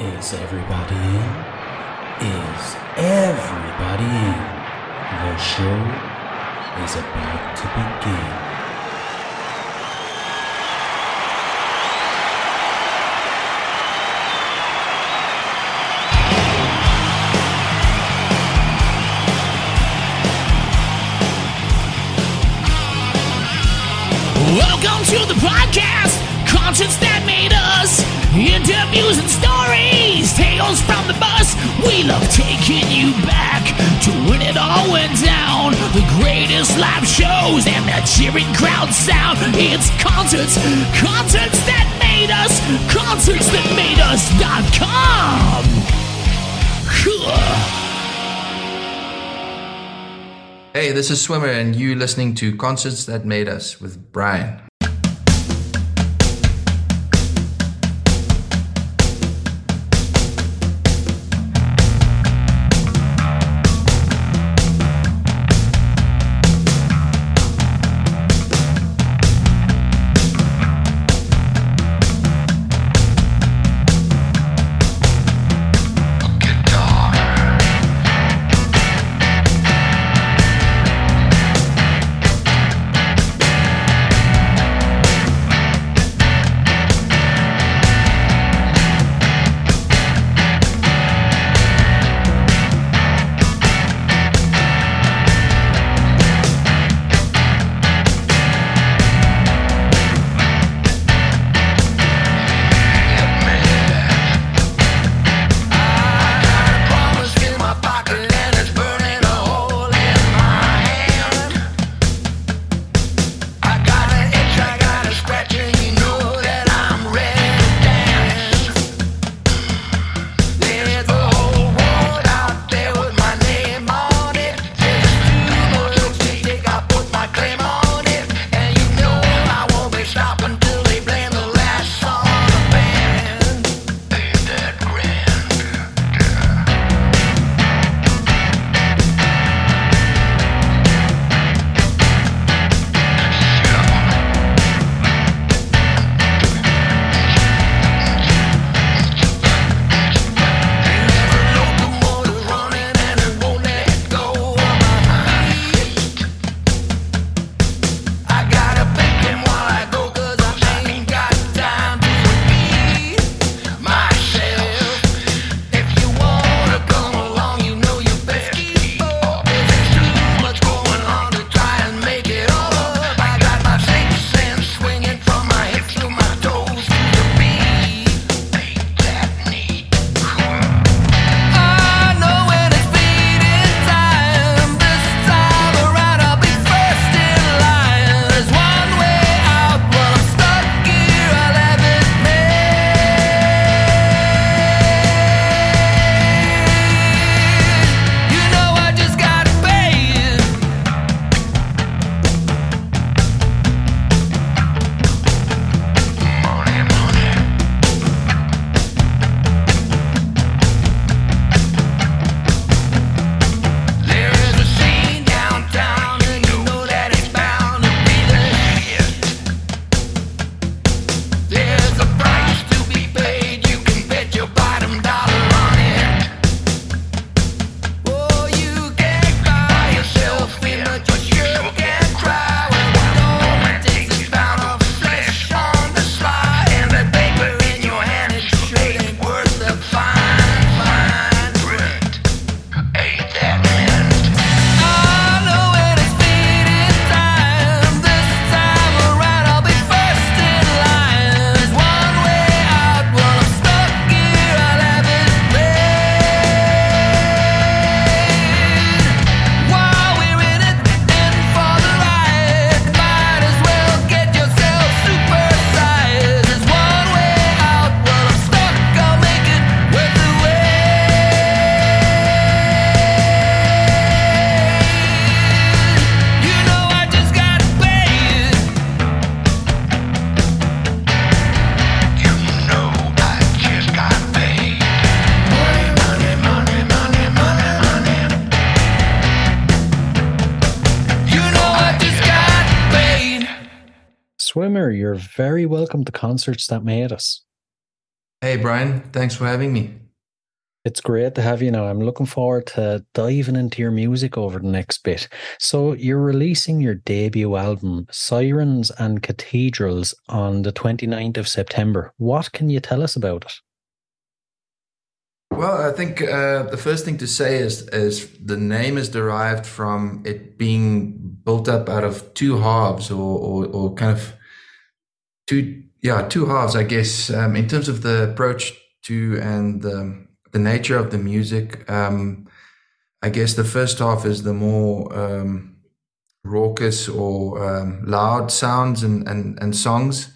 Is everybody in? Is everybody in? The show is about to begin. Welcome to the podcast, concerts that made us, interviews and stories, tales from the bus. We love taking you back to when it all went down. The greatest live shows and that cheering crowd sound. It's concerts, concerts that made us, concerts that made us us.com. Hey, this is Swimmer, and you listening to Concerts That Made Us with Brian. Welcome to concerts that made us. Hey, Brian. Thanks for having me. It's great to have you now. I'm looking forward to diving into your music over the next bit. So, you're releasing your debut album, Sirens and Cathedrals, on the 29th of September. What can you tell us about it? Well, I think uh, the first thing to say is is the name is derived from it being built up out of two halves, or or, or kind of two yeah two halves, I guess, um, in terms of the approach to and the the nature of the music. Um, I guess the first half is the more um, raucous or um, loud sounds and and, and songs,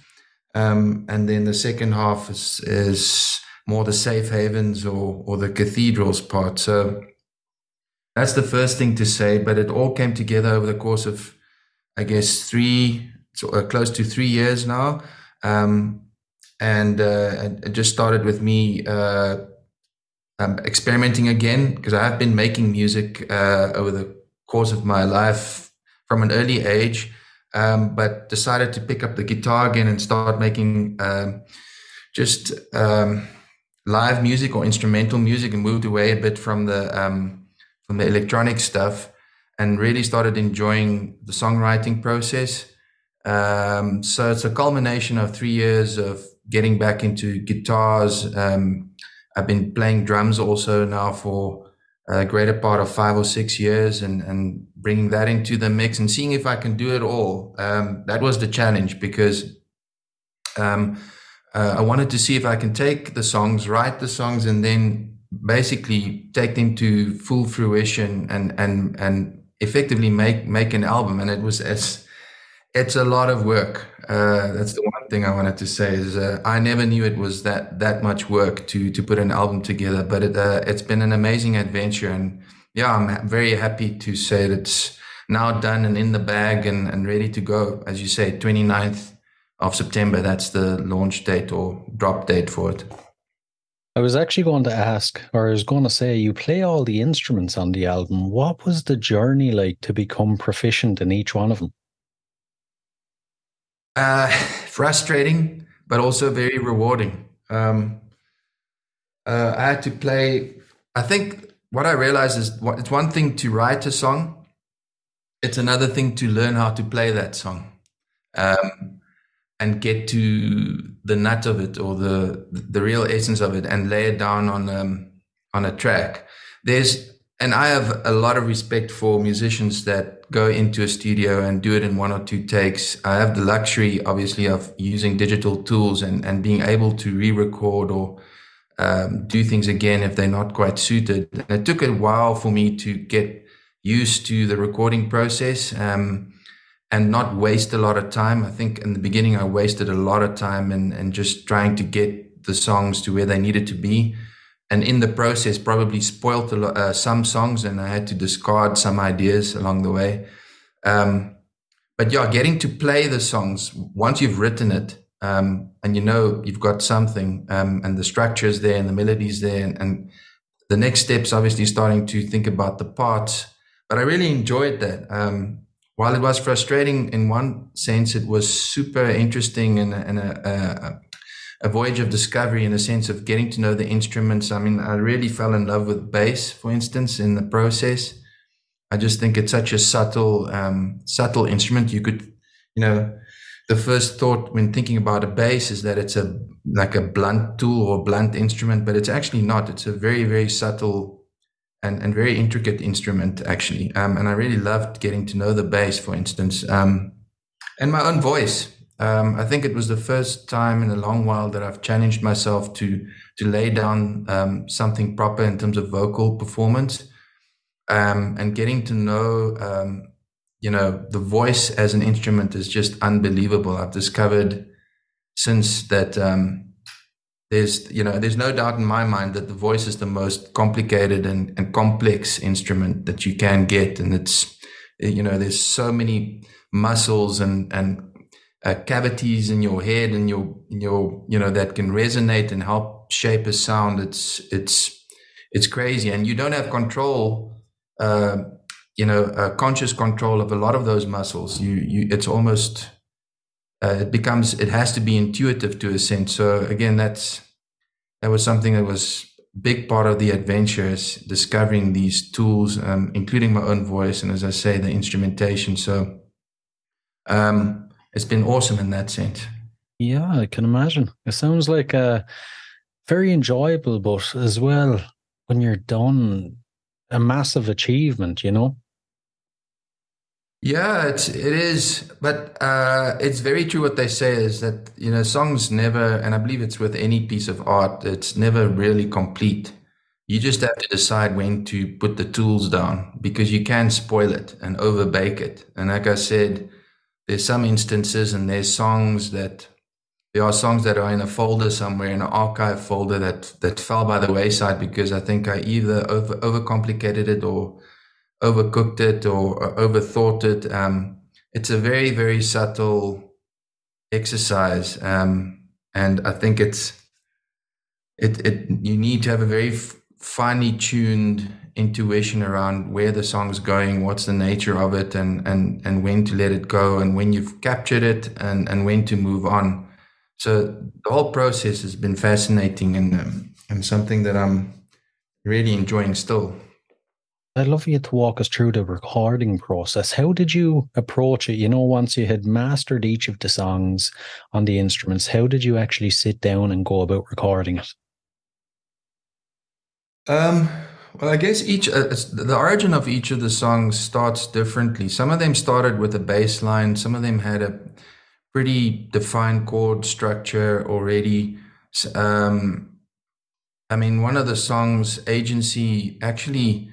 um, and then the second half is is more the safe havens or or the cathedrals part. So that's the first thing to say. But it all came together over the course of, I guess, three so, uh, close to three years now. Um, and uh, it just started with me uh, um, experimenting again because I have been making music uh, over the course of my life from an early age, um, but decided to pick up the guitar again and start making um, just um, live music or instrumental music, and moved away a bit from the um, from the electronic stuff, and really started enjoying the songwriting process. Um, so it's a culmination of three years of getting back into guitars. Um, I've been playing drums also now for a greater part of five or six years and, and bringing that into the mix and seeing if I can do it all. Um, that was the challenge because um, uh, I wanted to see if I can take the songs, write the songs, and then basically take them to full fruition and and and effectively make make an album. And it was as it's a lot of work. Uh, that's the one thing I wanted to say is uh, I never knew it was that that much work to to put an album together, but it, uh, it's been an amazing adventure, and yeah, I'm very happy to say that it's now done and in the bag and, and ready to go. As you say, 29th of September, that's the launch date or drop date for it. I was actually going to ask, or I was going to say, you play all the instruments on the album. What was the journey like to become proficient in each one of them? Uh, frustrating, but also very rewarding. Um, uh, I had to play. I think what I realized is what, it's one thing to write a song; it's another thing to learn how to play that song um, and get to the nut of it or the the real essence of it and lay it down on um, on a track. There's and I have a lot of respect for musicians that go into a studio and do it in one or two takes. I have the luxury, obviously, of using digital tools and, and being able to re record or um, do things again if they're not quite suited. And it took a while for me to get used to the recording process um, and not waste a lot of time. I think in the beginning, I wasted a lot of time and, and just trying to get the songs to where they needed to be and in the process probably spoilt uh, some songs and i had to discard some ideas along the way. Um, but yeah getting to play the songs once you've written it um, and you know you've got something um, and the structure is there and the melodies there and, and the next steps obviously starting to think about the parts. But i really enjoyed that. Um, while it was frustrating in one sense it was super interesting and, and a, a, a voyage of discovery in a sense of getting to know the instruments. I mean, I really fell in love with bass, for instance, in the process. I just think it's such a subtle, um, subtle instrument. You could, you know, the first thought when thinking about a bass is that it's a like a blunt tool or blunt instrument, but it's actually not. It's a very, very subtle and, and very intricate instrument, actually. Um, and I really loved getting to know the bass, for instance, um, and my own voice. Um, I think it was the first time in a long while that I've challenged myself to to lay down um, something proper in terms of vocal performance, um, and getting to know, um, you know, the voice as an instrument is just unbelievable. I've discovered since that um, there's, you know, there's no doubt in my mind that the voice is the most complicated and, and complex instrument that you can get, and it's, you know, there's so many muscles and and uh, cavities in your head and your in your you know that can resonate and help shape a sound. It's it's it's crazy. And you don't have control uh, you know uh, conscious control of a lot of those muscles. You you it's almost uh, it becomes it has to be intuitive to a sense. So again that's that was something that was big part of the adventure is discovering these tools, um, including my own voice, and as I say, the instrumentation. So um, it's been awesome in that sense. Yeah, I can imagine. It sounds like a very enjoyable, but as well, when you're done, a massive achievement. You know. Yeah, it's it is, but uh, it's very true what they say is that you know songs never, and I believe it's with any piece of art, it's never really complete. You just have to decide when to put the tools down because you can spoil it and overbake it. And like I said, there's some instances and there's songs that there are songs that are in a folder somewhere in an archive folder that that fell by the wayside because I think I either over overcomplicated it or overcooked it or, overthought it. Um, it's a very, very subtle exercise. Um, and I think it's, it, it, you need to have a very finely tuned intuition around where the song's going, what's the nature of it, and, and, and when to let it go, and when you've captured it, and, and when to move on. So the whole process has been fascinating and, um, and something that I'm really enjoying still. I'd love for you to walk us through the recording process. How did you approach it? You know, once you had mastered each of the songs on the instruments, how did you actually sit down and go about recording it? Um, well, I guess each uh, the origin of each of the songs starts differently. Some of them started with a bass line. Some of them had a pretty defined chord structure already. Um, I mean, one of the songs, "Agency," actually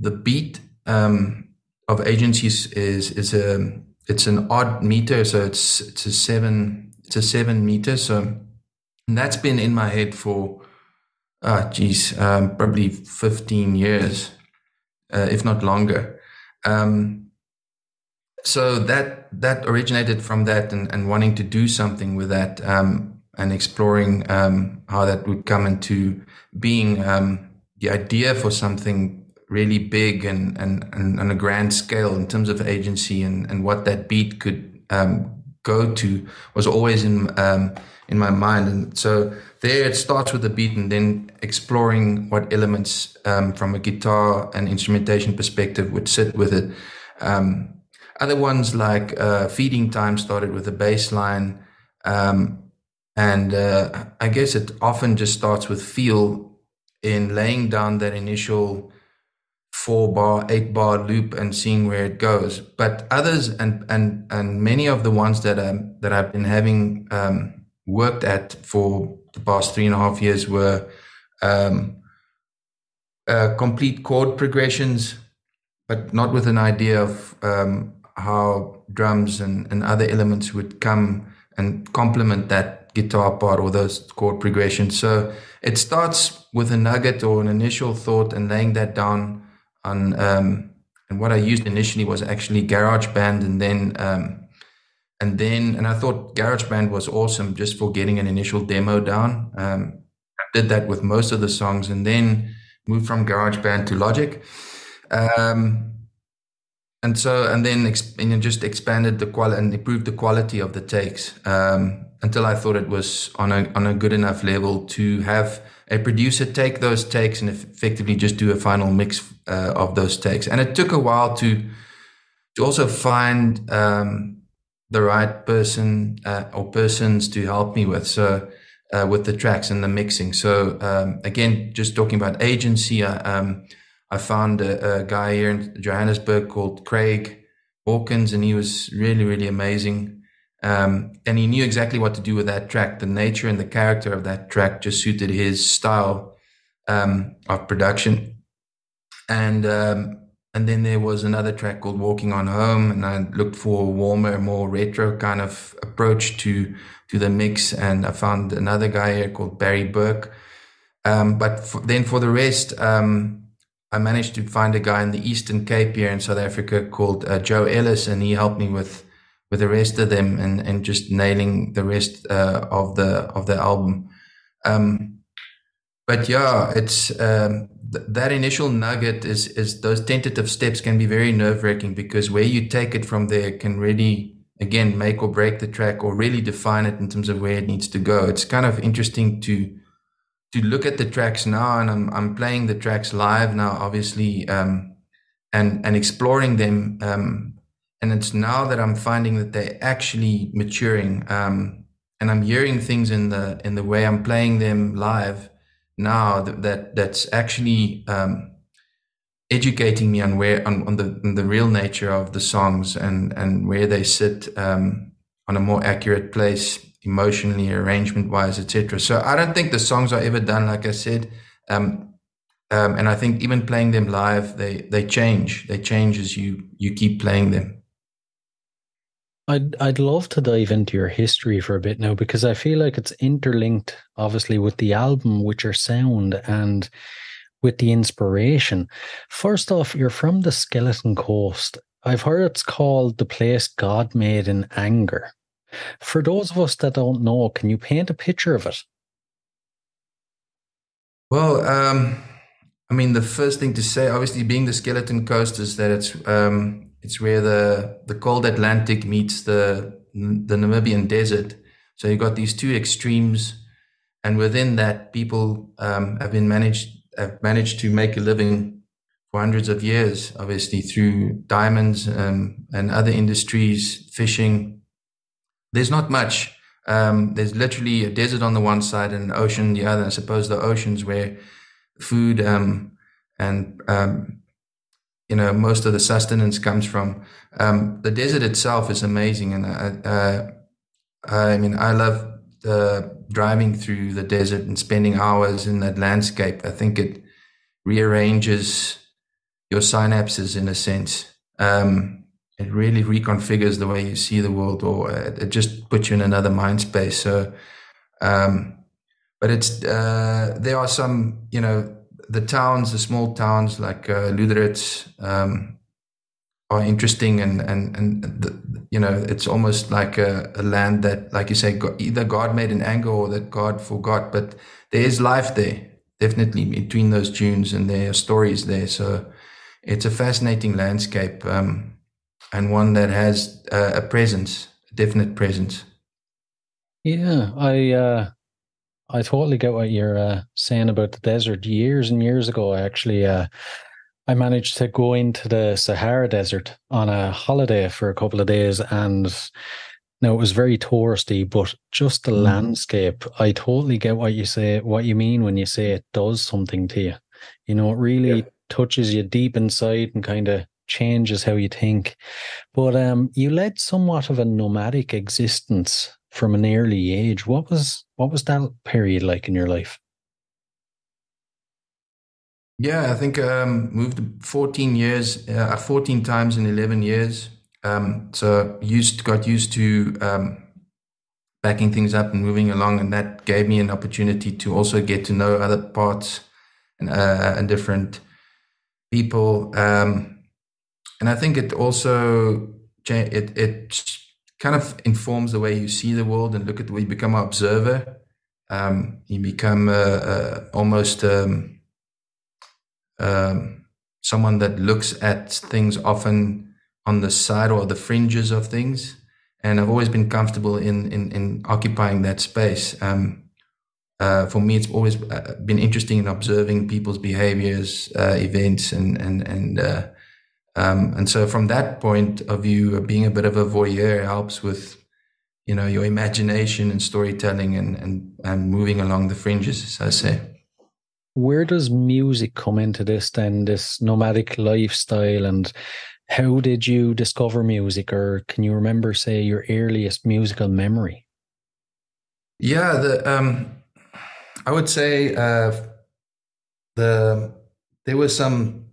the beat um, of agencies is is a it's an odd meter, so it's it's a seven it's a seven meter. So that's been in my head for ah geez, um, probably fifteen years, uh, if not longer. Um, so that that originated from that and, and wanting to do something with that um, and exploring um, how that would come into being. Um, the idea for something really big and, and, and on a grand scale in terms of agency and, and what that beat could um, go to was always in in my mind. And so there it starts with the beat and then exploring what elements um, from a guitar and instrumentation perspective would sit with it. Um, other ones like uh, Feeding Time started with a bass line. Um, and uh, I guess it often just starts with feel in laying down that initial four bar, eight bar loop and seeing where it goes. But others and and and many of the ones that um, that I've been having um, worked at for the past three and a half years were um, uh, complete chord progressions, but not with an idea of um, how drums and, and other elements would come and complement that guitar part or those chord progressions. So it starts with a nugget or an initial thought and laying that down on um, and what I used initially was actually GarageBand, and then um, and then and I thought GarageBand was awesome just for getting an initial demo down. Um, I did that with most of the songs, and then moved from GarageBand to Logic. Um, and so, and then exp- and just expanded the quality and improved the quality of the takes um, until I thought it was on a on a good enough level to have a producer take those takes and effectively just do a final mix uh, of those takes. And it took a while to to also find um, the right person uh, or persons to help me with so uh, with the tracks and the mixing. So um, again, just talking about agency, I, um, I found a, a, guy here in Johannesburg called Craig Hawkins, and he was really really amazing. Um, and he knew exactly what to do with that track. The nature and the character of that track just suited his style um, of production. And um, and then there was another track called "Walking on Home," and I looked for a warmer, more retro kind of approach to to the mix. And I found another guy here called Barry Burke. Um, but for, then for the rest, um, I managed to find a guy in the Eastern Cape here in South Africa called uh, Joe Ellis, and he helped me with with the rest of them and, and just nailing the rest uh, of the of the album. Um, but yeah, it's um, th- that initial nugget is is those tentative steps can be very nerve wracking because where you take it from there can really again make or break the track or really define it in terms of where it needs to go. It's kind of interesting to to look at the tracks now, and I'm I'm playing the tracks live now, obviously, um, and and exploring them. Um, and it's now that I'm finding that they're actually maturing, um, and I'm hearing things in the in the way I'm playing them live now that, that that's actually um, educating me on where on, on the on the real nature of the songs and and where they sit um, on a more accurate place emotionally, arrangement wise, etc. So I don't think the songs are ever done. Like I said, um, um, and I think even playing them live, they they change. They change as you you keep playing them. I'd I'd love to dive into your history for a bit now because I feel like it's interlinked, obviously, with the album, with your sound, and with the inspiration. First off, you're from the Skeleton Coast. I've heard it's called the place God made in anger. For those of us that don't know, can you paint a picture of it? Well, um, I mean, the first thing to say, obviously, being the Skeleton Coast, is that it's um, it's where the the cold Atlantic meets the the Namibian desert. So you've got these two extremes, and within that, people um, have been managed have managed to make a living for hundreds of years, obviously through diamonds um, and other industries, fishing, there's not much. Um, there's literally a desert on the one side and an ocean the other. I suppose the oceans where food um, and um, you know most of the sustenance comes from. Um, the desert itself is amazing, and I, uh, I mean I love driving through the desert and spending hours in that landscape. I think it rearranges your synapses in a sense. Um, it really reconfigures the way you see the world, or it, it just puts you in another mind space. So, um, but it's uh, there are some, you know, the towns, the small towns like uh, Lüderitz, um, are interesting, and and and the, you know, it's almost like a, a land that, like you say, either God made in anger or that God forgot. But there is life there, definitely between those dunes, and there are stories there. So it's a fascinating landscape. Um, and one that has uh, a presence, a definite presence. Yeah, I uh, I totally get what you're uh, saying about the desert. Years and years ago, I actually uh, I managed to go into the Sahara Desert on a holiday for a couple of days, and now it was very touristy, but just the mm. landscape. I totally get what you say, what you mean when you say it does something to you. You know, it really yeah. touches you deep inside and kind of changes how you think. But um, you led somewhat of a nomadic existence from an early age. What was what was that period like in your life? Yeah, I think um, moved 14 years, uh, 14 times in 11 years. Um, so used got used to um, backing things up and moving along, and that gave me an opportunity to also get to know other parts and, uh, and different people. Um, and I think it also it it kind of informs the way you see the world and look at the way you become an observer. Um, you become almost um, um, someone that looks at things often on the side or the fringes of things. And I've always been comfortable in in, in occupying that space. Um, uh, for me, it's always uh, been interesting in observing people's behaviors, uh, events, and and and uh, um, and so from that point of view, being a bit of a voyeur helps with, you know, your imagination and storytelling and, and, and moving along the fringes, as I say. Where does music come into this then, this nomadic lifestyle? And how did you discover music? Or can you remember, say, your earliest musical memory? Yeah, the um, I would say uh, the there was some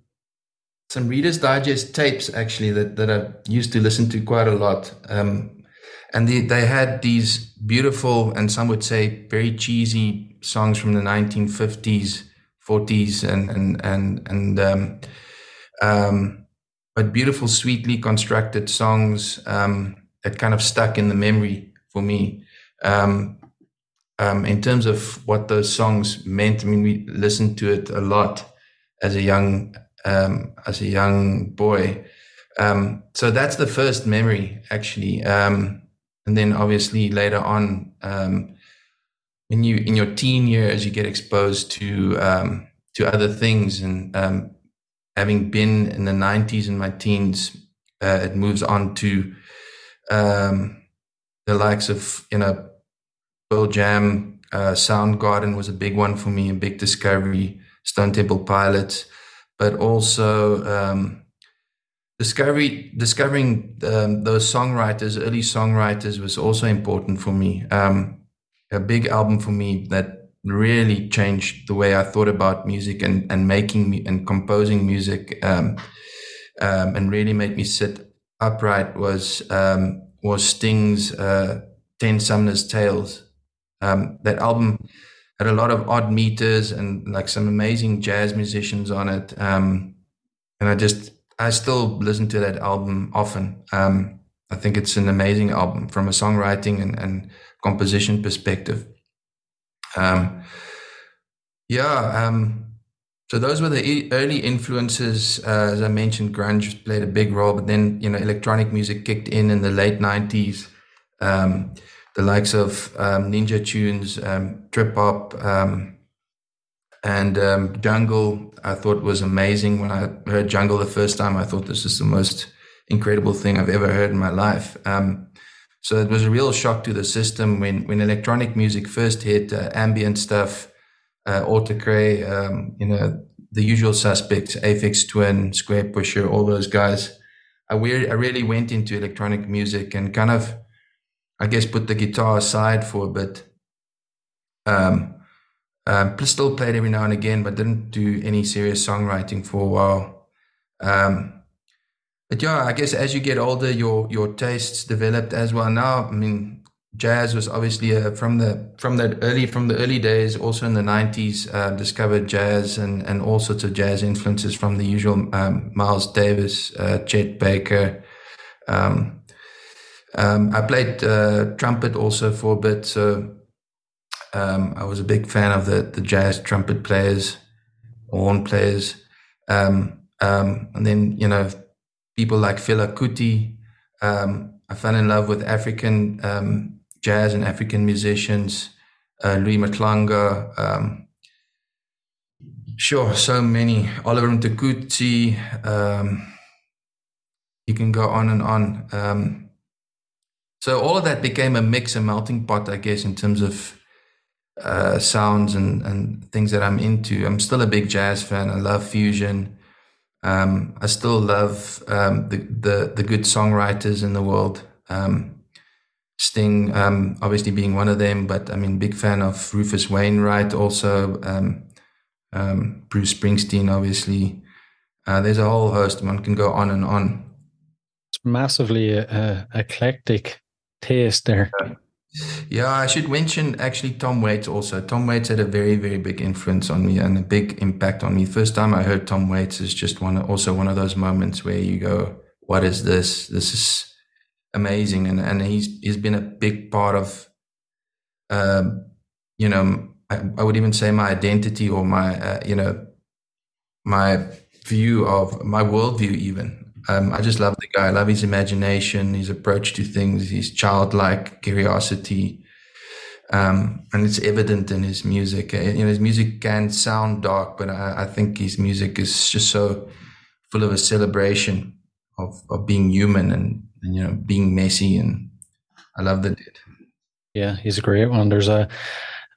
some Reader's Digest tapes actually that, that I used to listen to quite a lot. Um, and they, they had these beautiful and some would say very cheesy songs from the 1950s, 40s, and and and and um, um, but beautiful, sweetly constructed songs um, that kind of stuck in the memory for me. Um, um, in terms of what those songs meant, I mean, we listened to it a lot as a young um, as a young boy. Um, so that's the first memory, actually. Um, and then obviously later on, um, when you in your teen years you get exposed to um, to other things and um, having been in the 90s in my teens uh, it moves on to um, the likes of you know Pearl Jam uh, Soundgarden was a big one for me a big discovery Stone Temple Pilots but also um, discovery discovering um, those songwriters early songwriters was also important for me um, a big album for me that really changed the way I thought about music and, and making and composing music, um, um, and really made me sit upright was um, was Sting's uh, Ten Sumner's Tales. Um, that album had a lot of odd meters and like some amazing jazz musicians on it, um, and I just I still listen to that album often. Um, I think it's an amazing album from a songwriting and, and composition perspective. Um, yeah, um, so those were the early influences. Uh, as I mentioned, grunge played a big role, but then you know electronic music kicked in in the late '90s. The likes of um, Ninja Tunes, um, trip hop, um, and um, jungle. I thought was amazing when I heard jungle the first time. I thought this is the most incredible thing I've ever heard in my life. Um, so it was a real shock to the system when when electronic music first hit, uh, ambient stuff, uh, Autechre, um, you know, the usual suspects, Aphex Twin, Squarepusher, all those guys. I, I really went into electronic music and kind of, I guess, put the guitar aside for a bit. Um, um, still played every now and again, but didn't do any serious songwriting for a while. Um, but yeah, I guess as you get older, your your tastes developed as well. Now, I mean, jazz was obviously uh, from the from that early from the early days. Also in the nineties, uh, discovered jazz and and all sorts of jazz influences from the usual um, Miles Davis, uh, Chet Baker. Um, um, I played uh, trumpet also for a bit, so um, I was a big fan of the the jazz trumpet players, horn players, um, um, and then you know people like Fela Kuti. Um, I fell in love with African um, jazz and African musicians, uh, Louis Mhlanga. Sure, so many. Oliver Mtukudzi. Um, you can go on and on. Um, so all of that became a mix, a melting pot, I guess, in terms of uh, sounds and, and things that I'm into. I'm still a big jazz fan. I love fusion. Um, I still love um, the, the, the good songwriters in the world. Um, Sting, um, obviously being one of them, but I mean, big fan of Rufus Wainwright, also um, um, Bruce Springsteen, obviously. Uh, there's a whole host. One can go on and on. It's massively uh, eclectic taste there. Yeah, I should mention actually Tom Waits also. Tom Waits had a very, very big influence on me and a big impact on me. First time I heard Tom Waits is just one, also one of those moments where you go, "What is this? This is amazing!" And and he's he's been a big part of, um, you know, I, I, would even say my identity or my, uh, you know, my view of my worldview even um, I just love the guy. I love his imagination, his approach to things, his childlike curiosity. Um, and it's evident in his music. Uh, you know, his music can sound dark, but I, I, think his music is just so full of a celebration of, of being human and, and, you know, being messy. And I love that. Yeah, he's a great one. There's a,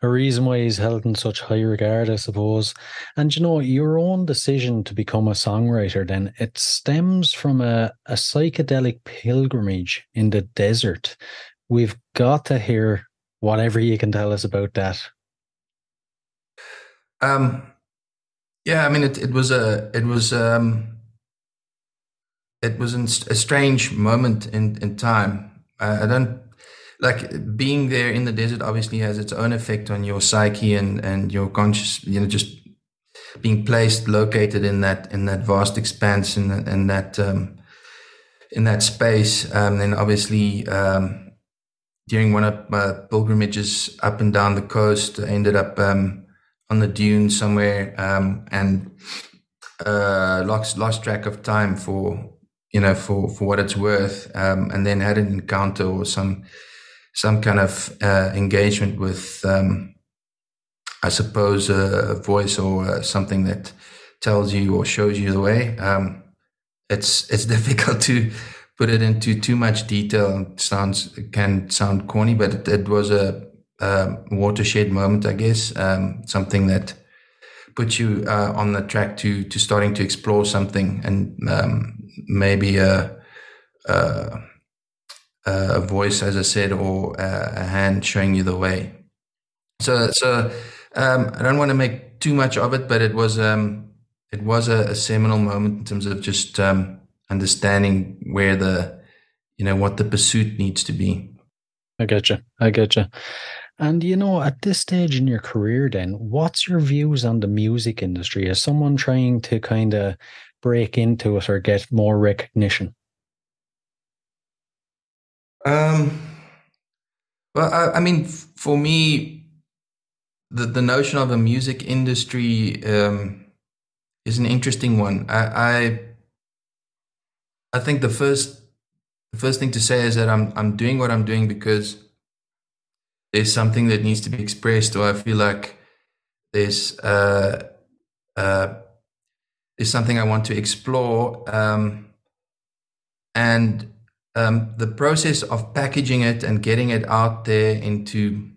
a reason why he's held in such high regard, I suppose. And you know, your own decision to become a songwriter, then it stems from a, a psychedelic pilgrimage in the desert. We've got to hear whatever you can tell us about that. Um, yeah, I mean, it, it was a, it was, um, it was a strange moment in, in time. I, I don't like being there in the desert obviously has its own effect on your psyche and and your conscious you know just being placed located in that in that vast expanse in, in that um, in that space. Um, then obviously um, during one of my pilgrimages up and down the coast I ended up um, on the dunes somewhere um, and uh, lost lost track of time for you know for for what it's worth. Um, and then had an encounter or some some kind of uh, engagement with um, I suppose, a, voice or uh, something that tells you or shows you the way. Um, it's it's difficult to put it into too much detail. It sounds it can sound corny, but it, it was a, a, watershed moment, I guess. Um, something that put you uh, on the track to to starting to explore something and um, maybe a, a, a voice, as I said, or a, hand showing you the way. So so um, I don't want to make too much of it, but it was um, it was a, a, seminal moment in terms of just um, understanding where the you know what the pursuit needs to be. I get you. I get you. And you know, at this stage in your career, then, what's your views on the music industry as someone trying to kind of break into it or get more recognition? Um, well, I, I mean, for me, the the notion of a music industry um, is an interesting one. I, I I think the first the first thing to say is that I'm I'm doing what I'm doing because there's something that needs to be expressed, or I feel like there's uh, uh, there's something I want to explore, um, and um, the process of packaging it and getting it out there into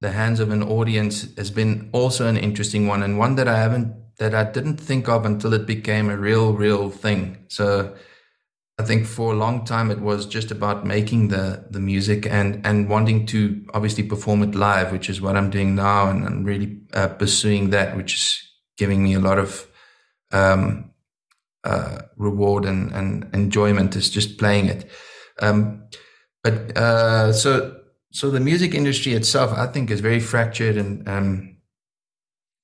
the hands of an audience has been also an interesting one, and one that I haven't that I didn't think of until it became a real, real thing. So I think for a long time it was just about making the the music and and wanting to obviously perform it live, which is what I'm doing now, and I'm really uh, pursuing that, which is giving me a lot of um, uh, reward and, and enjoyment. Is just playing it. Um, but uh, so so the music industry itself, I think, is very fractured and um,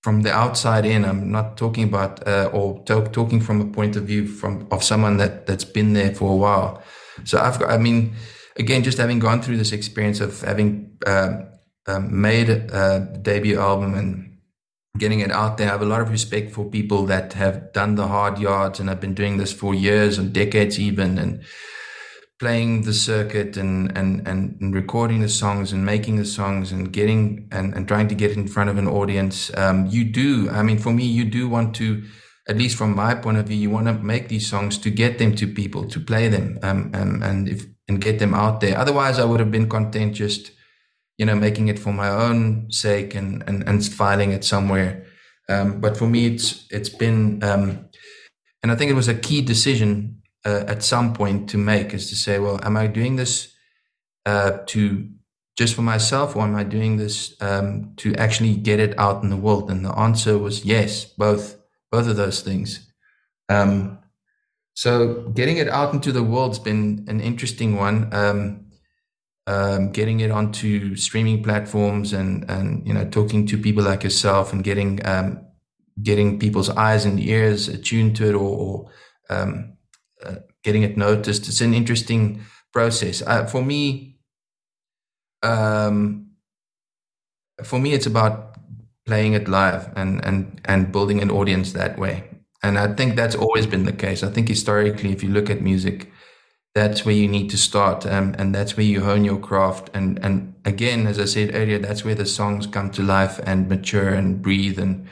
from the outside in. I'm not talking about uh, or talk, talking from a point of view from of someone that that's been there for a while. So I've got, I mean, again, just having gone through this experience of having um, um, made a debut album and getting it out there, I have a lot of respect for people that have done the hard yards and have been doing this for years and decades even and playing the circuit and, and, and recording the songs and making the songs and getting and, and trying to get in front of an audience, um, you do. I mean, for me, you do want to, at least from my point of view, you want to make these songs to get them to people, to play them, um, and, and if and get them out there. Otherwise, I would have been content just, you know, making it for my own sake and and, and filing it somewhere. Um, but for me, it's it's been, um, and I think it was a key decision uh, at some point to make is to say, well, am I doing this uh, to just for myself, or am I doing this um, to actually get it out in the world? And the answer was yes, both both of those things. Um, so getting it out into the world's been an interesting one. Um, getting it onto streaming platforms and and you know talking to people like yourself and getting um, getting people's eyes and ears attuned to it or, or um, uh, getting it noticed. It's an interesting process. Uh, for me, um, for me, it's about playing it live and and and building an audience that way. And I think that's always been the case. I think historically, if you look at music, that's where you need to start, um, and that's where you hone your craft. And and again, as I said earlier, that's where the songs come to life and mature and breathe and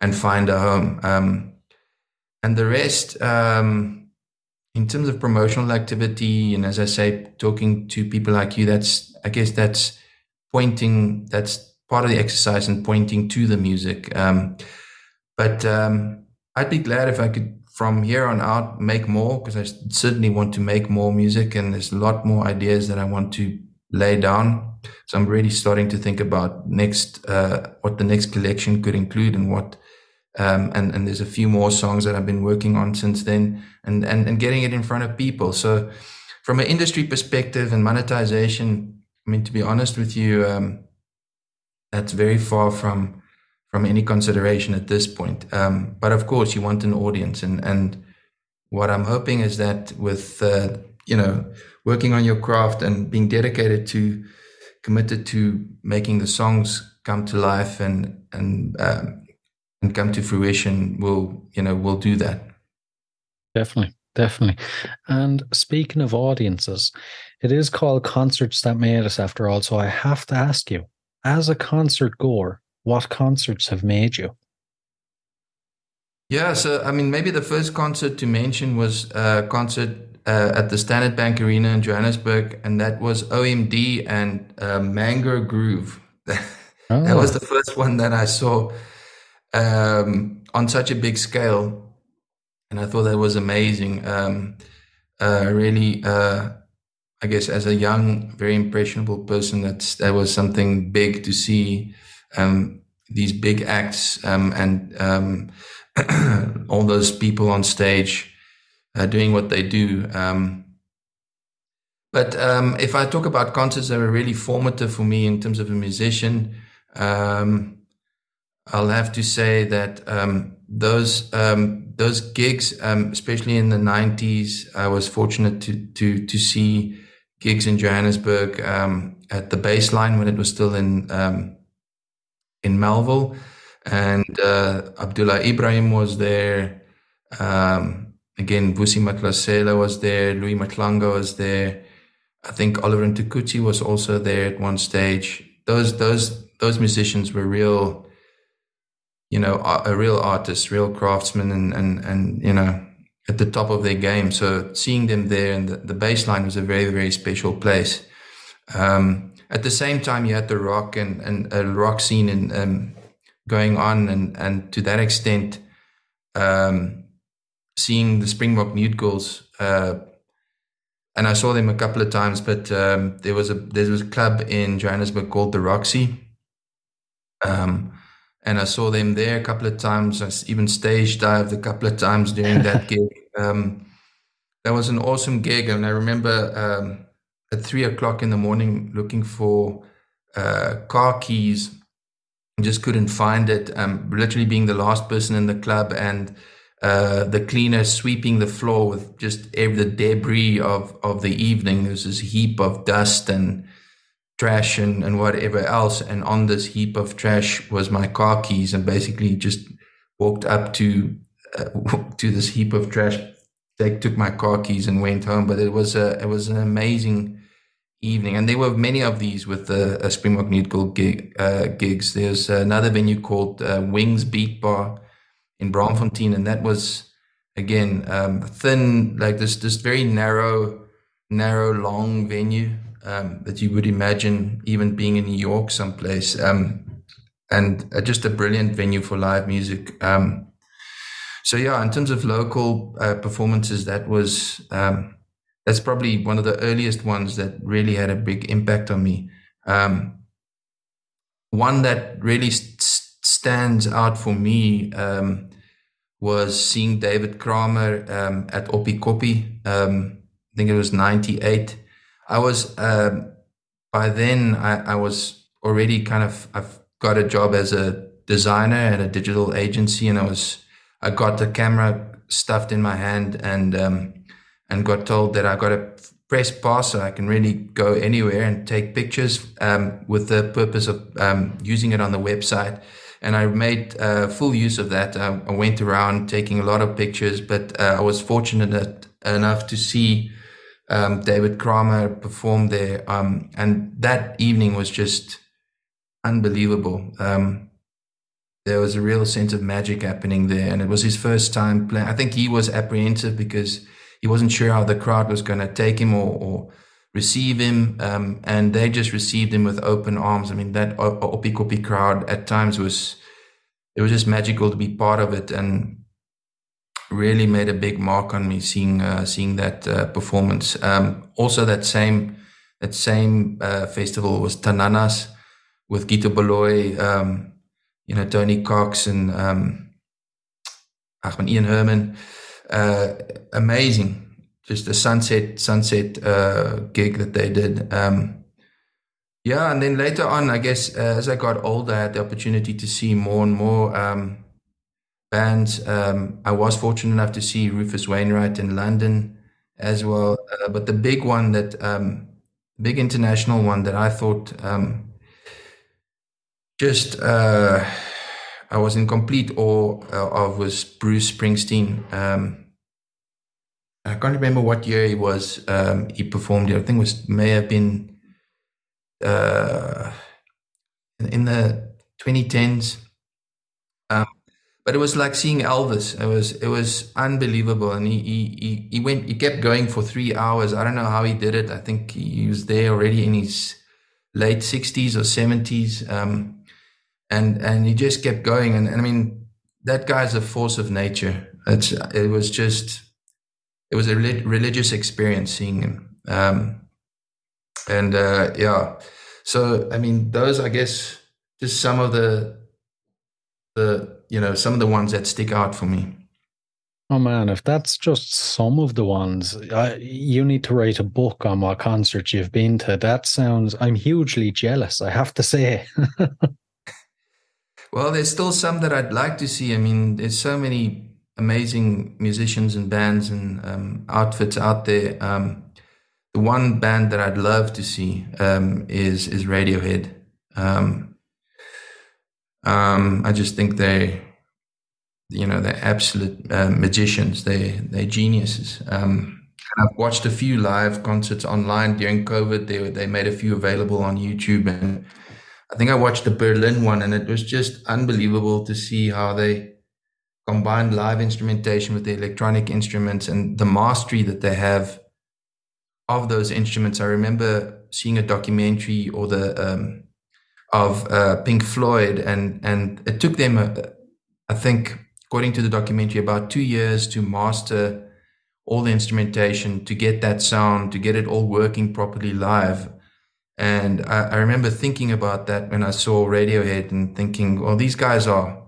and find a home. Um, and the rest, um, in terms of promotional activity and as i say talking to people like you that's i guess that's pointing that's part of the exercise and pointing to the music um, but um, i'd be glad if i could from here on out make more because i certainly want to make more music and there's a lot more ideas that i want to lay down so i'm really starting to think about next uh, what the next collection could include and what um, and and there's a few more songs that I've been working on since then, and and and getting it in front of people. So, from an industry perspective and monetization, I mean, to be honest with you, um, that's very far from from any consideration at this point. Um, but of course, you want an audience, and and what I'm hoping is that with uh, you know working on your craft and being dedicated to committed to making the songs come to life and and um, and come to fruition will you know will do that. Definitely. Definitely. And speaking of audiences it is called concerts that made us after all. So i have to ask you as a concert goer what concerts have made you? Yeah, so I mean, maybe the first concert to mention was a concert uh, at the Standard Bank Arena in Johannesburg, and that was OMD and uh, Mango Groove. Oh. that was the first one that I saw um, on such a big scale, and I thought that was amazing. Um, uh, really, uh, I guess, as a young, very impressionable person, that's that was something big to see um, these big acts um, and um, all those people on stage uh, doing what they do. Um, but um, if I talk about concerts that were really formative for me in terms of a musician, um, I'll have to say that um, those um, those gigs, um, especially in the '90s, I was fortunate to to to see gigs in Johannesburg um, at the Baseline when it was still in in Melville and uh, Abdullah Ibrahim was there. Um, again, Vusi Mahlasela was there. Louis Mhlanga was there. I think Oliver Mtukudzi was also there at one stage. Those those those musicians were real, you know, a, real artist, real craftsmen, and and and you know, at the top of their game. So seeing them there and the, the Baseline was a very very special place. Um, at the same time, you had the rock and and a rock scene in um, going on, and and to that extent, um, seeing the Springbok Nude Girls, uh, and I saw them a couple of times. But um, there was a there was a club in Johannesburg called the Roxy, um, and I saw them there a couple of times. I even stage dived a couple of times during that gig. Um, that was an awesome gig, and I remember um, at three o'clock in the morning looking for uh, car keys just couldn't find it. Um, literally being the last person in the club and uh, the cleaner sweeping the floor with just every, the debris of, of the evening. There's this heap of dust and trash and, and whatever else. And on this heap of trash was my car keys and basically just walked up to, uh, to this heap of trash. They took my car keys and went home, but it was a, it was an amazing, evening, and there were many of these with the uh, Springbok Girl gig, uh, gigs. There's another venue called uh, Wings Beat Bar in Braamfontein, and that was again um, thin, like this this very narrow, narrow, long venue um, that you would imagine even being in New York someplace, um, and uh, just a brilliant venue for live music. Um, so yeah, in terms of local uh, performances, that was um, that's probably one of the earliest ones that really had a big impact on me. Um, one that really st- stands out for me um, was seeing David Kramer um, at Oppikoppi. Um, I think it was 98. I was, um, by then, I, I, was already kind of, I've got a job as a designer at a digital agency and I was, I got the camera stuffed in my hand and, um, and got told that I got to press pass so I can really go anywhere and take pictures um, with the purpose of um, using it on the website. And I made uh, full use of that. I, I, went around taking a lot of pictures, but uh, I was fortunate enough to see um, David Kramer perform there. Um, and that evening was just unbelievable. Um, there was a real sense of magic happening there. And it was his first time playing. I think he was apprehensive because he wasn't sure how the crowd was going to take him or, or receive him. Um, and they just received him with open arms. I mean, that Oppikoppi crowd at times was, it was just magical to be part of it and really made a big mark on me seeing, uh, seeing that uh, performance. Um, also that same, that same uh, festival was Tananas with Gito Baloi, um, you know, Tony Cox and, um, Ian Herman uh, amazing. Just a sunset sunset uh, gig that they did. Um, yeah, and then later on, I guess uh, as I got older, I had the opportunity to see more and more um, bands. Um, I was fortunate enough to see Rufus Wainwright in London as well. Uh, but the big one that, um, big international one that I thought um, just uh, I was in complete awe uh, of was Bruce Springsteen. Um, I can't remember what year he was. Um, he performed. I think it was may have been uh, in the 2010s. Um, but it was like seeing Elvis. It was it was unbelievable, and he, he he went he kept going for three hours. I don't know how he did it. I think he was there already in his late 60s or 70s, um, and and he just kept going. And, and I mean, that guy's a force of nature. It's it was just it was a religious experience seeing him. Um, and uh, yeah, so I mean, those I guess just some of the the you know some of the ones that stick out for me. Oh man, if that's just some of the ones, uh, you need to write a book on what concerts you've been to. That sounds, I'm hugely jealous, I have to say. well, there's still some that I'd like to see. I mean, there's so many amazing musicians and bands and um, outfits out there. Um, the one band that I'd love to see um, is is Radiohead. Um, um, I just think they, you know, they're absolute uh, magicians. They they're geniuses. Um, I've watched a few live concerts online during COVID. They they made a few available on YouTube, and I think I watched the Berlin one, and it was just unbelievable to see how they combined live instrumentation with the electronic instruments and the mastery that they have of those instruments. I remember seeing a documentary or the um, of uh, Pink Floyd, and and it took them, uh, I think, according to the documentary, about two years to master all the instrumentation to get that sound, to get it all working properly live. And I, I remember thinking about that when I saw Radiohead and thinking, well, these guys are,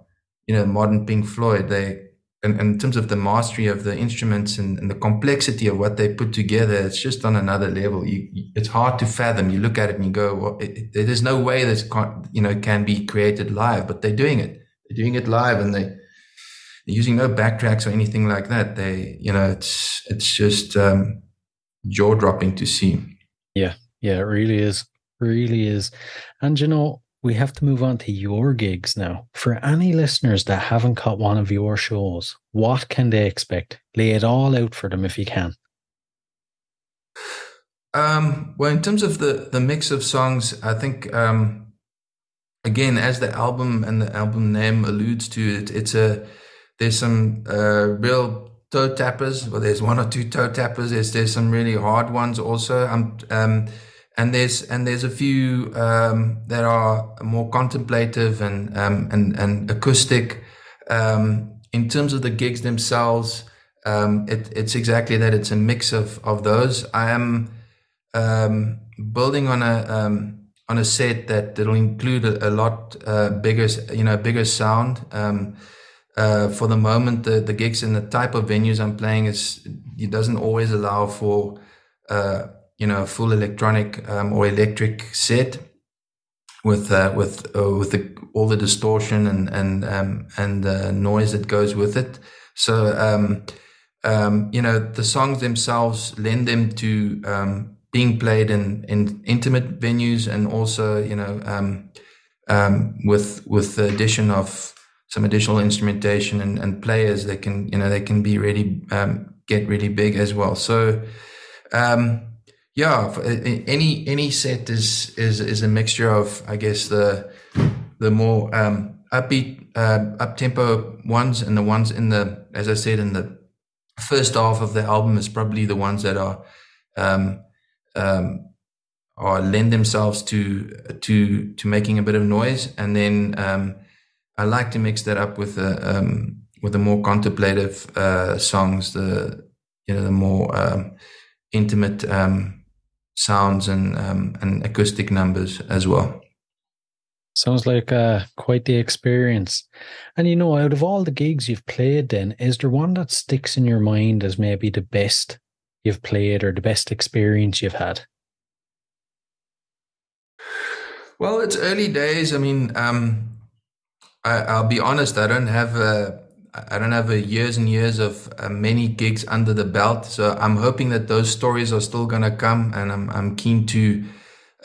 you know, modern Pink Floyd. They and, in terms of the mastery of the instruments and, and, the complexity of what they put together, it's just on another level. You, it's hard to fathom. You look at it and you go, well, it, it, there's no way this can, you know can be created live, but they're doing it. They're doing it live, and they, are using no backtracks or anything like that. They, you know, it's it's just um, jaw dropping to see. Yeah, yeah, it really is, really is. And you know, we have to move on to your gigs now. For any listeners that haven't caught one of your shows, what can they expect? Lay it all out for them if you can. Um, well, in terms of the the mix of songs, I think um, again, as the album and the album name alludes to, it, it's a there's some uh, real toe tappers. Well, there's one or two toe tappers. There's there's some really hard ones also. Um, um and there's and there's a few um, that are more contemplative and um, and and acoustic. Um, in terms of the gigs themselves, um, it, it's exactly that. It's a mix of of those. I am um, building on a um, on a set that will include a, a lot uh, bigger, you know, bigger sound. Uh, for the moment, the, the gigs and the type of venues I'm playing is it doesn't always allow for uh, you know, full electronic um, or electric set with uh, with uh, with the, all the distortion and and um, and noise that goes with it. So um, um, you know, the songs themselves lend them to um, being played in in intimate venues and also you know um, with with the addition of some additional instrumentation and, and players that can you know they can be really get really big as well. So um, yeah, any any set is is is a mixture of I guess the the more um, upbeat uh, up tempo ones and the ones in the as I said in the first half of the album is probably the ones that are um, um, or lend themselves to to to making a bit of noise, and then um, I like to mix that up with the um, with the more contemplative uh, songs, the you know the more um, intimate um, sounds and um, and acoustic numbers as well. Sounds like uh, quite the experience. And you know, out of all the gigs you've played, then is there one that sticks in your mind as maybe the best you've played or the best experience you've had? Well, it's early days. I mean, um, I, will be honest. I don't have a I don't have a years and years of uh, many gigs under the belt, so I'm hoping that those stories are still going to come, and I'm I'm keen to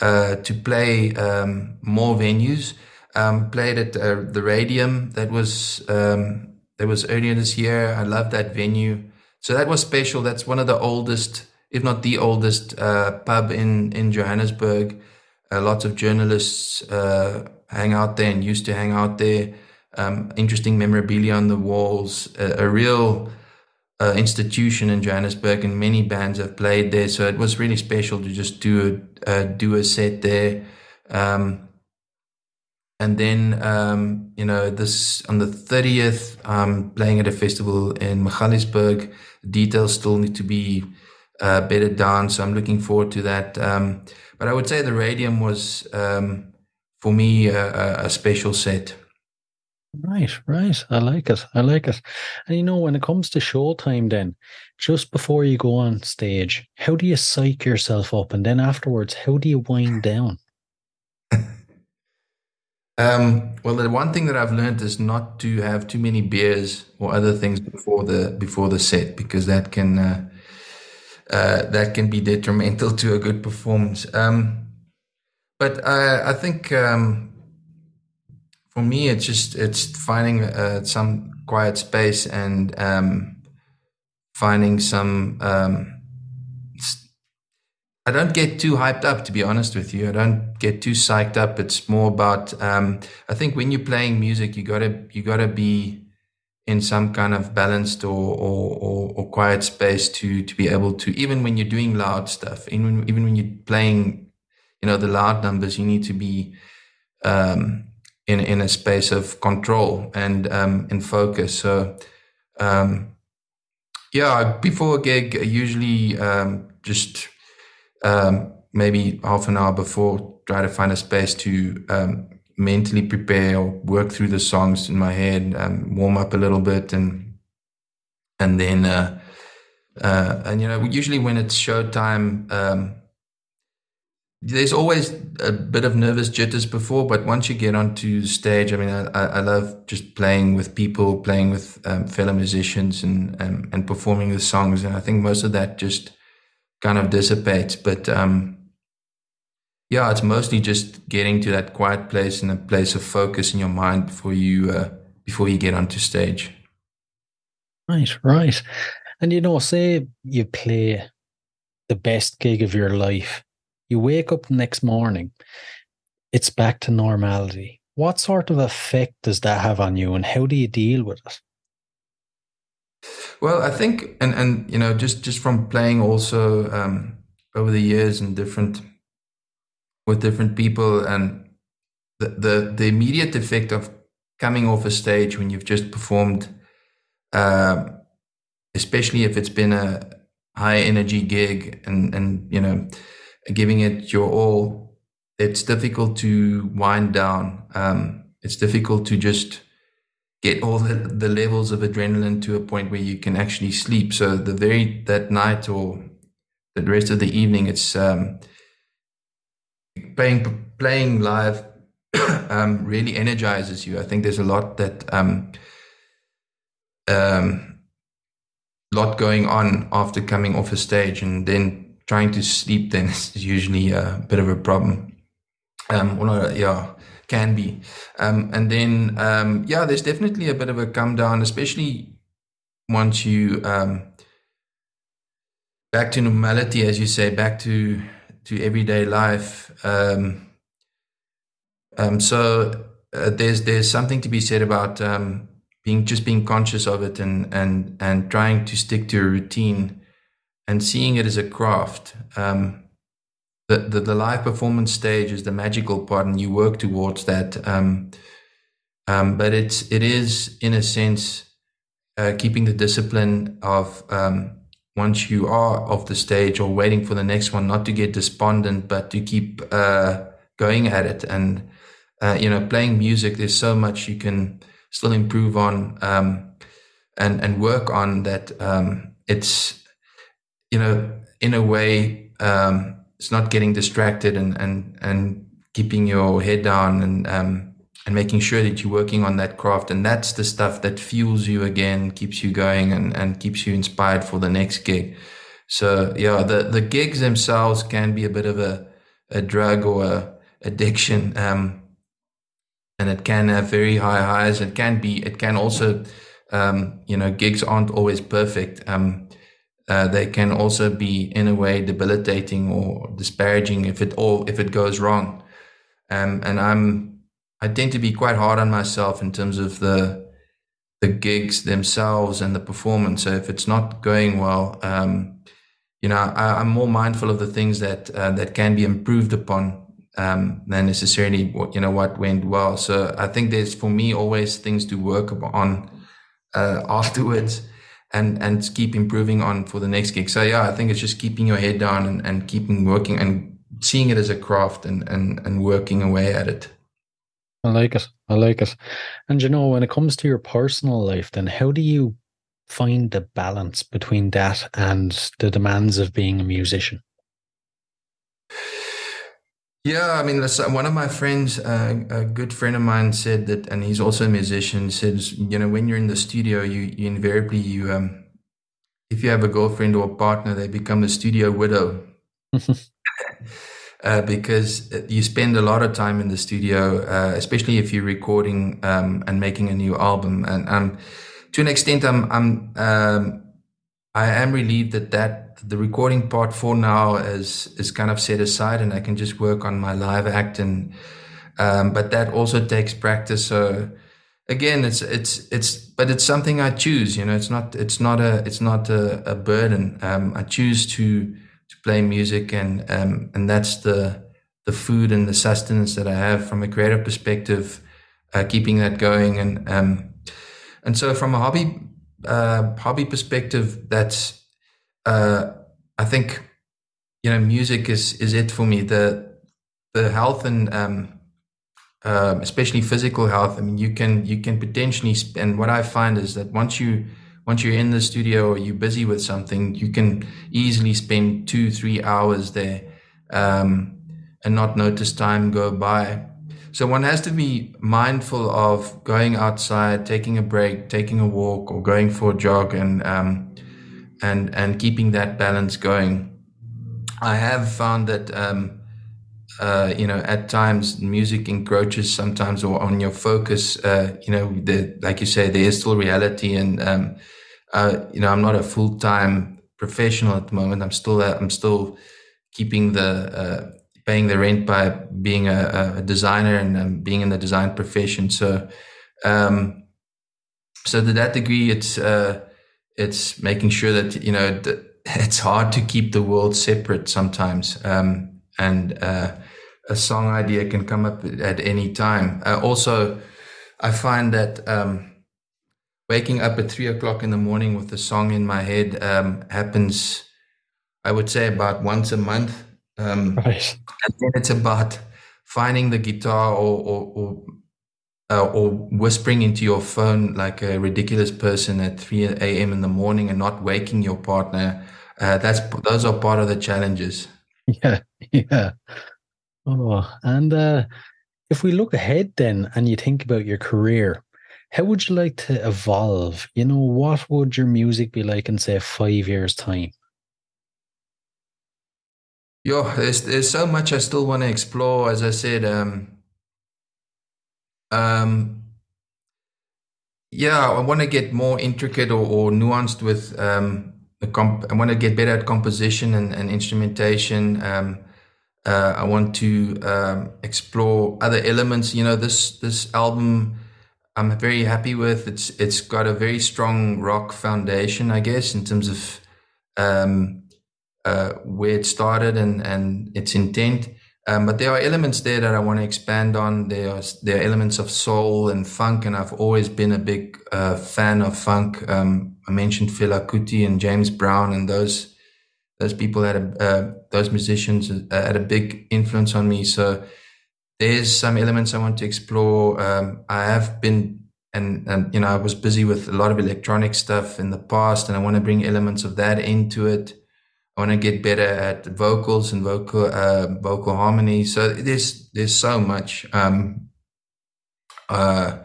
uh, to play um, more venues. Um, played at uh, the Radium that was um, that was earlier this year. I love that venue, so that was special. That's one of the oldest, if not the oldest, uh, pub in in Johannesburg. Uh, lots of journalists uh, hang out there and used to hang out there. Um, interesting memorabilia on the walls. A, a real uh, institution in Johannesburg, and many bands have played there. So it was really special to just do a do a set there. Um, and then um, you know this on the 30th i'm playing at a festival in Magaliesburg details still need to be uh, bedded down so i'm looking forward to that um, but i would say the radium was um, for me a, a, special set right right. I like it. I like it. And you know when it comes to showtime then just before you go on stage how do you psych yourself up? And then afterwards how do you wind down? Um, well, the one thing that I've learned is not to have too many beers or other things before the before the set because that can uh, uh, that can be detrimental to a good performance. Um, but I, I think um, for me, it's just it's finding uh, some quiet space and um, finding some um, I don't get too hyped up, to be honest with you. I don't get too psyched up. It's more about, um, I think when you're playing music, you gotta, you gotta be in some kind of balanced or, or, or, or, quiet space to, to be able to, even when you're doing loud stuff, even, even when you're playing, you know, the loud numbers, you need to be, um, in, in a space of control and, um, in focus. So, um, yeah, before a gig, I usually, um, just, um, maybe half an hour before, try to find a space to um, mentally prepare or work through the songs in my head, um, warm up a little bit, and and then uh, uh, and you know usually when it's showtime. Um, there's always a bit of nervous jitters before, but once you get onto stage, I mean, I, I love just playing with people, playing with um, fellow musicians, and, and and performing the songs. And I think most of that just kind of dissipates. But um, yeah, it's mostly just getting to that quiet place and a place of focus in your mind before you uh, before you get onto stage. Right, right. And you know, say you play the best gig of your life, you wake up the next morning, it's back to normality. What sort of effect does that have on you, and how do you deal with it? Well, I think, and and you know, just just from playing also um, over the years and different with different people, and the, the the immediate effect of coming off a stage when you've just performed, uh, especially if it's been a high energy gig and and you know, giving it your all, it's difficult to wind down. Um, it's difficult to just get all the, the levels of adrenaline to a point where you can actually sleep. So the very that night or the rest of the evening, it's um, playing playing live um, really energizes you. I think there's a lot that um, um, lot going on after coming off a stage, and then trying to sleep then is usually a bit of a problem. Um, well, yeah can be. Um, and then, um, yeah, there's definitely a bit of a come down, especially once you um, back to normality, as you say, back to to everyday life. Um, um, so uh, there's there's something to be said about um, being just being conscious of it and and and trying to stick to a routine and seeing it as a craft. Um, the, the, the live performance stage is the magical part, and you work towards that. Um, um, but it's it is in a sense uh, keeping the discipline of um, once you are off the stage or waiting for the next one, not to get despondent, but to keep uh, going at it. And uh, you know, playing music, there's so much you can still improve on um, and and work on. That um, it's you know, in a way. Um, it's not getting distracted and and and keeping your head down and um, and making sure that you're working on that craft. And that's the stuff that fuels you again keeps you going and and keeps you inspired for the next gig. So yeah the the gigs themselves can be a bit of a a drug or a addiction um, and it can have very high highs. It can be it can also um, you know gigs aren't always perfect. Um, uh, they can also be in a way debilitating or disparaging if it all if it goes wrong. Um, and I'm I tend to be quite hard on myself in terms of the the gigs themselves and the performance. So if it's not going well, um, you know, I, am more mindful of the things that uh, that can be improved upon um, than necessarily what you know what went well. So I think there's for me always things to work on uh, afterwards and and keep improving on for the next gig. So yeah, I think it's just keeping your head down and, and keeping working and seeing it as a craft and, and and working away at it. I like it. I like it. And you know, when it comes to your personal life, then how do you find the balance between that and the demands of being a musician? Yeah, I mean, one of my friends, uh, a good friend of mine, said that, and he's also a musician. Says, you know, when you're in the studio, you, you invariably you um, if you have a girlfriend or a partner, they become a studio widow. uh, because you spend a lot of time in the studio, uh, especially if you're recording um, and making a new album. And um, to an extent, I'm, I'm um, I am relieved that that the recording part for now is is kind of set aside, and I can just work on my live act. And um, but that also takes practice. So again, it's it's it's but it's something I choose. You know, it's not it's not a it's not a, a burden. Um, I choose to to play music, and um, and that's the the food and the sustenance that I have from a creative perspective, uh, keeping that going. And um, and so from a hobby uh, hobby perspective, that's uh, I think you know music is is it for me. The the health and um, uh, especially physical health. I mean, you can you can potentially and What I find is that once you once you're in the studio or you're busy with something, you can easily spend two three hours there um, and not notice time go by. So one has to be mindful of going outside, taking a break, taking a walk, or going for a jog, and um, and and keeping that balance going. I have found that um, uh, you know at times music encroaches sometimes or on your focus. Uh, you know, the, like you say, there is still reality, and um, uh, you know I'm not a full time professional at the moment. I'm still uh, I'm still keeping the uh, paying the rent by being a, a designer and um, being in the design profession. So, um, so to that degree, it's uh, it's making sure that you know it's hard to keep the world separate sometimes, um, and uh, a song idea can come up at any time. Uh, also, I find that um, waking up at three o'clock in the morning with a song in my head um, happens. I would say about once a month um, right. And then it's about finding the guitar or or or, uh, or, whispering into your phone like a ridiculous person at 3 a.m. in the morning and not waking your partner. Uh, that's those are part of the challenges. Yeah, yeah. Oh, and uh, if we look ahead then, and you think about your career, how would you like to evolve? You know, what would your music be like in say five years' time? Yeah, there's there's so much I still want to explore. As I said, um, um, yeah, I want to get more intricate or, or nuanced with um, the comp. I want to get better at composition and, and instrumentation. Um, uh, I want to um, explore other elements. You know, this this album I'm very happy with. It's it's got a very strong rock foundation, I guess, in terms of um, uh, where it started and, and its intent. Um, but there are elements there that I want to expand on. There are there are elements of soul and funk, and I've always been a big uh, fan of funk. Um, I mentioned Fela Kuti and James Brown, and those those people had a uh, those musicians uh, had a big influence on me. So there's some elements I want to explore. Um, I have been and and you know I was busy with a lot of electronic stuff in the past, and I want to bring elements of that into it. I want to get better at vocals and vocal uh, vocal harmony. So there's there's so much, um, uh,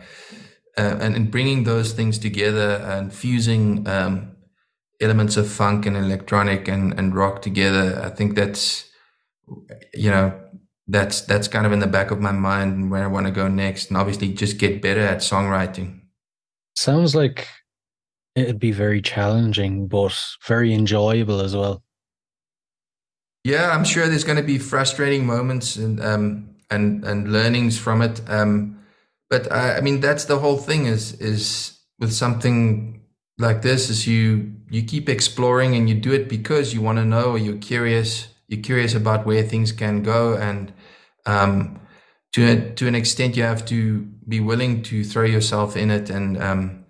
uh, and, and bringing those things together and fusing um, elements of funk and electronic and, and rock together. I think that's you know that's that's kind of in the back of my mind where I want to go next, and obviously just get better at songwriting. Sounds like it'd be very challenging, but very enjoyable as well. Yeah, I'm sure there's going to be frustrating moments and um, and and learnings from it. Um, but I, I mean, that's the whole thing. Is is with something like this, is you you keep exploring and you do it because you want to know or you're curious. You're curious about where things can go, and um, to a, to an extent, you have to be willing to throw yourself in it and um,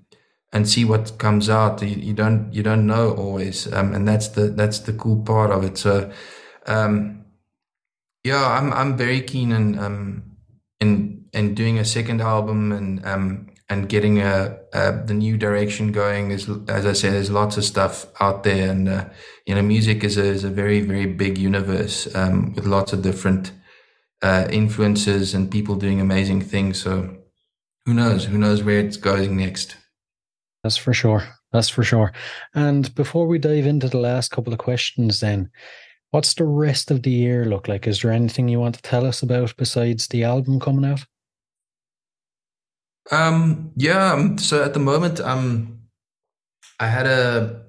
and see what comes out. You, you don't you don't know always, um, and that's the that's the cool part of it. So um, yeah, I'm I'm very keen in um, in in doing a second album and um, and getting a, a, the new direction going. As as I said, there's lots of stuff out there, and uh, you know, music is a is a very very big universe um, with lots of different uh, influences and people doing amazing things. So who knows? Who knows where it's going next? That's for sure. That's for sure. And before we dive into the last couple of questions, then, What's the rest of the year look like? Is there anything you want to tell us about besides the album coming out? Um, yeah. Um, so at the moment, um, I had a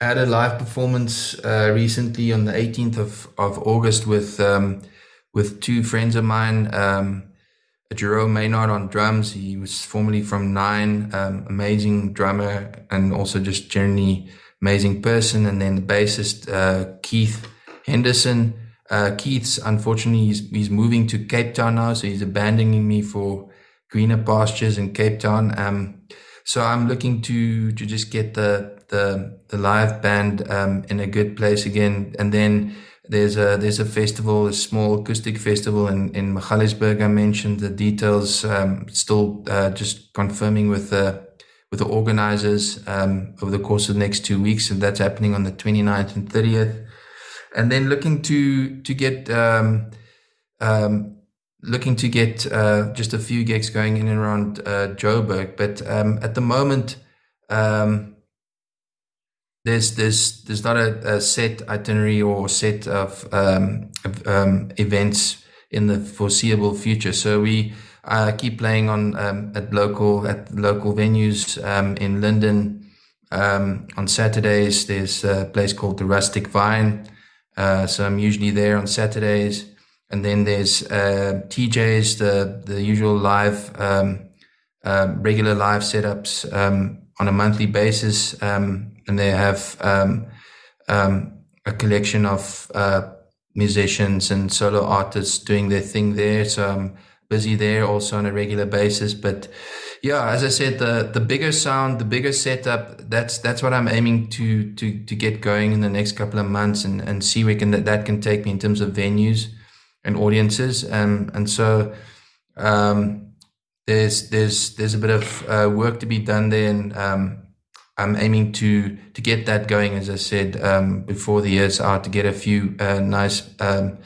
I had a live performance uh, recently on the 18th of, of August with um, with two friends of mine. Um, Jerome Maynard on drums. He was formerly from Nine, um, amazing drummer and also just generally amazing person. And then the bassist uh, Keith Henderson. Uh, Keith's unfortunately he's, he's moving to Cape Town now, so he's abandoning me for greener pastures in Cape Town. Um, so I'm looking to to just get the the the live band um, in a good place again, and then there's a there's a festival, a small acoustic festival in in Magaliesburg. I mentioned the details. Um, still uh, just confirming with the with the organizers um, over the course of the next two weeks, and that's happening on the 29th and 30th and then looking to to get um, um, looking to get uh, just a few gigs going in and around uh, Joburg. But um, at the moment, um, there's there's there's not a, a, set itinerary or set of, um, um, events in the foreseeable future. So we uh, keep playing on at local at local venues in Linden. on Saturdays, there's a place called the Rustic Vine uh, so I'm usually there on Saturdays. And then there's uh, TJ's, the the usual live, um, uh, regular live setups um, on a monthly basis, um, and they have um, um, a collection of uh, musicians and solo artists doing their thing there. So I'm busy there also on a regular basis. But yeah, as I said, the the bigger sound, the bigger setup, that's that's what I'm aiming to to to get going in the next couple of months and and see where can that, that can take me in terms of venues and audiences. Um, and so um, there's there's there's a bit of uh, work to be done there, and um, I'm aiming to to get that going. As I said um, before the year's out, to get a few uh, nice um,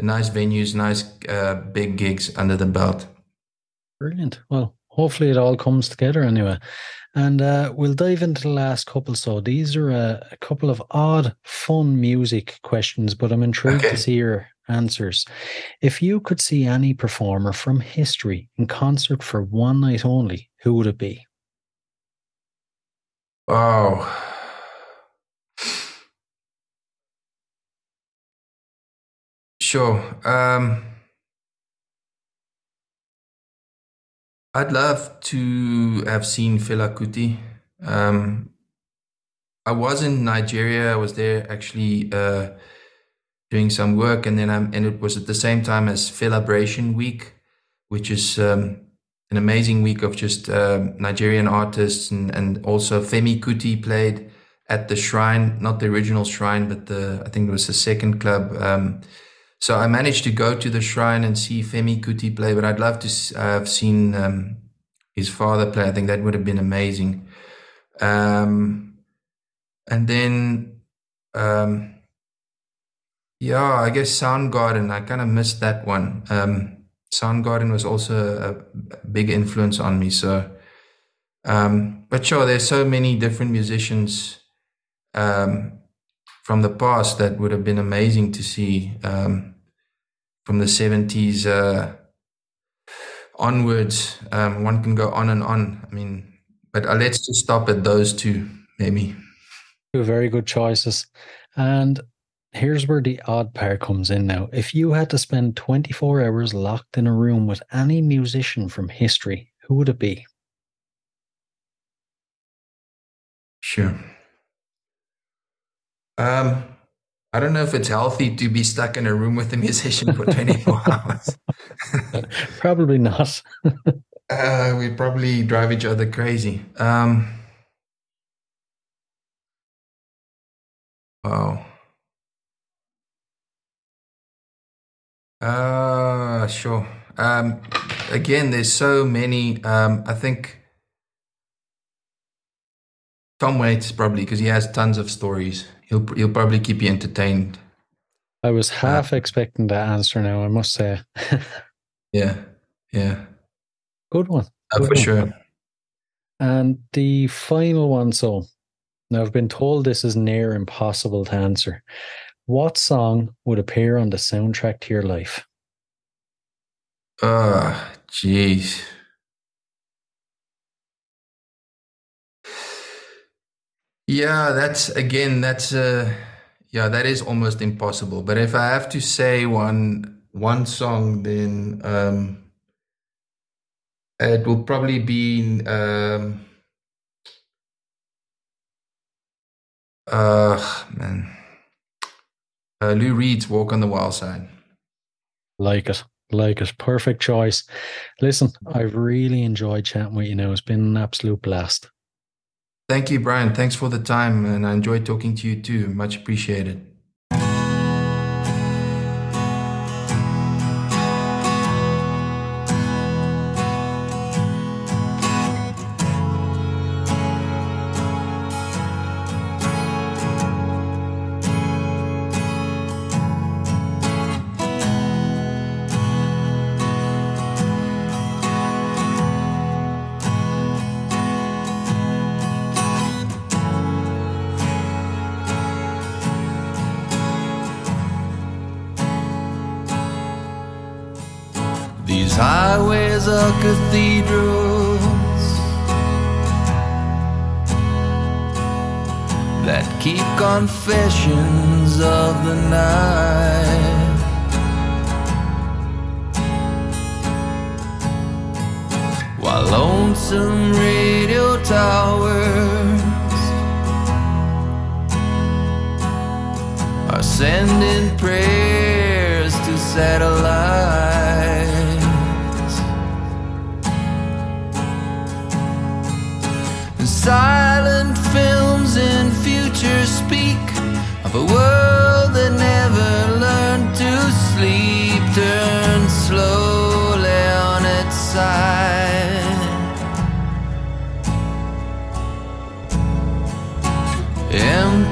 nice venues, nice uh, big gigs under the belt. Brilliant. Well, hopefully it all comes together anyway. And uh, we'll dive into the last couple. So these are a, a couple of odd, fun music questions, but I'm intrigued okay. to see your answers. If you could see any performer from history in concert for one night only, who would it be? Oh. Sure. Um, I'd love to have seen Fela Kuti. Um, I was in Nigeria. I was there actually uh, doing some work, and then I'm, and it was at the same time as Felabration Week, which is um, an amazing week of just uh, Nigerian artists, and and also Femi Kuti played at the shrine, not the original shrine, but the I think it was the second club. Um, so I managed to go to the shrine and see Femi Kuti play, but I'd love to uh, have seen um, his father play. I think that would have been amazing. Um, and then, um, yeah, I guess Soundgarden. I kind of missed that one. Um, Soundgarden was also a, big influence on me. So, um, but sure, there's so many different musicians um, from the past that would have been amazing to see um, from the 70s uh, onwards. Um, one can go on and on. I mean, but uh, let's just stop at those two, maybe. Two very good choices. And here's where the odd pair comes in now. If you had to spend 24 hours locked in a room with any musician from history, who would it be? Sure. Um, I don't know if it's healthy to be stuck in a room with a musician for 24 hours. Probably not. uh, we'd probably drive each other crazy. Um, wow. Uh, sure. Um, again, there's so many. Um, I think Tom Waits probably because he has tons of stories. He'll he'll probably keep you entertained. I was half uh, expecting that answer now, I must say. yeah, yeah. Good one. Good for one. sure. And the final one, so now I've been told this is near impossible to answer. What song would appear on the soundtrack to your life? Ah, uh, jeez. Yeah, that's again, that's uh yeah, that is almost impossible. But if I have to say one one song, then um it will probably be um uh man. Uh, Lou Reed's Walk on the Wild Side. Like it. Like it. Perfect choice. Listen, I've really enjoyed chatting with you now. It's been an absolute blast. Thank you, Brian. Thanks for the time, and I enjoyed talking to you too. Much appreciated.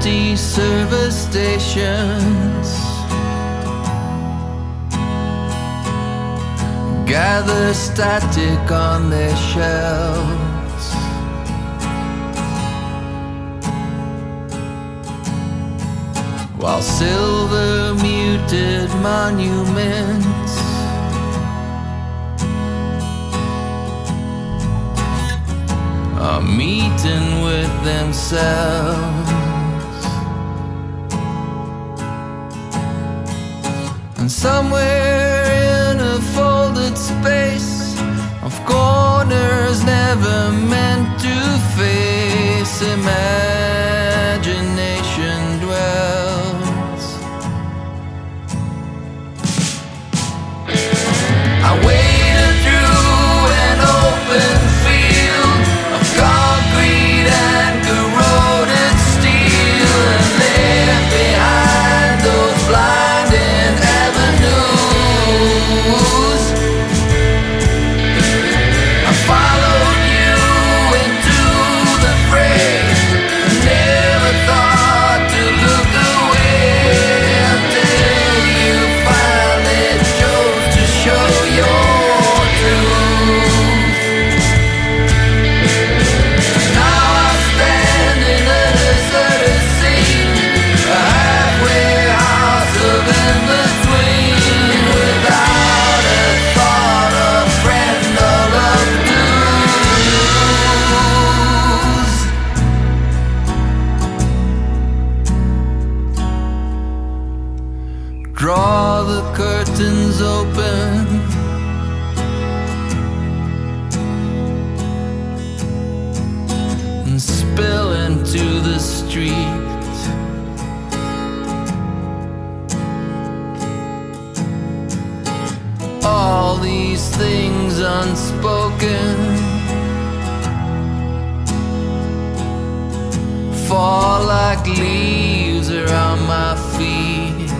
Empty service stations. Gather static on their shelves. while silver muted monuments are meeting with themselves. And somewhere in a folded space of corners never meant to face, imagination dwells. I waded through an open fall like leaves around my feet.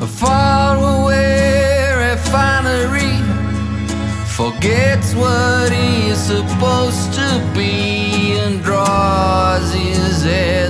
A far away refinery forgets what he's supposed to be and draws his head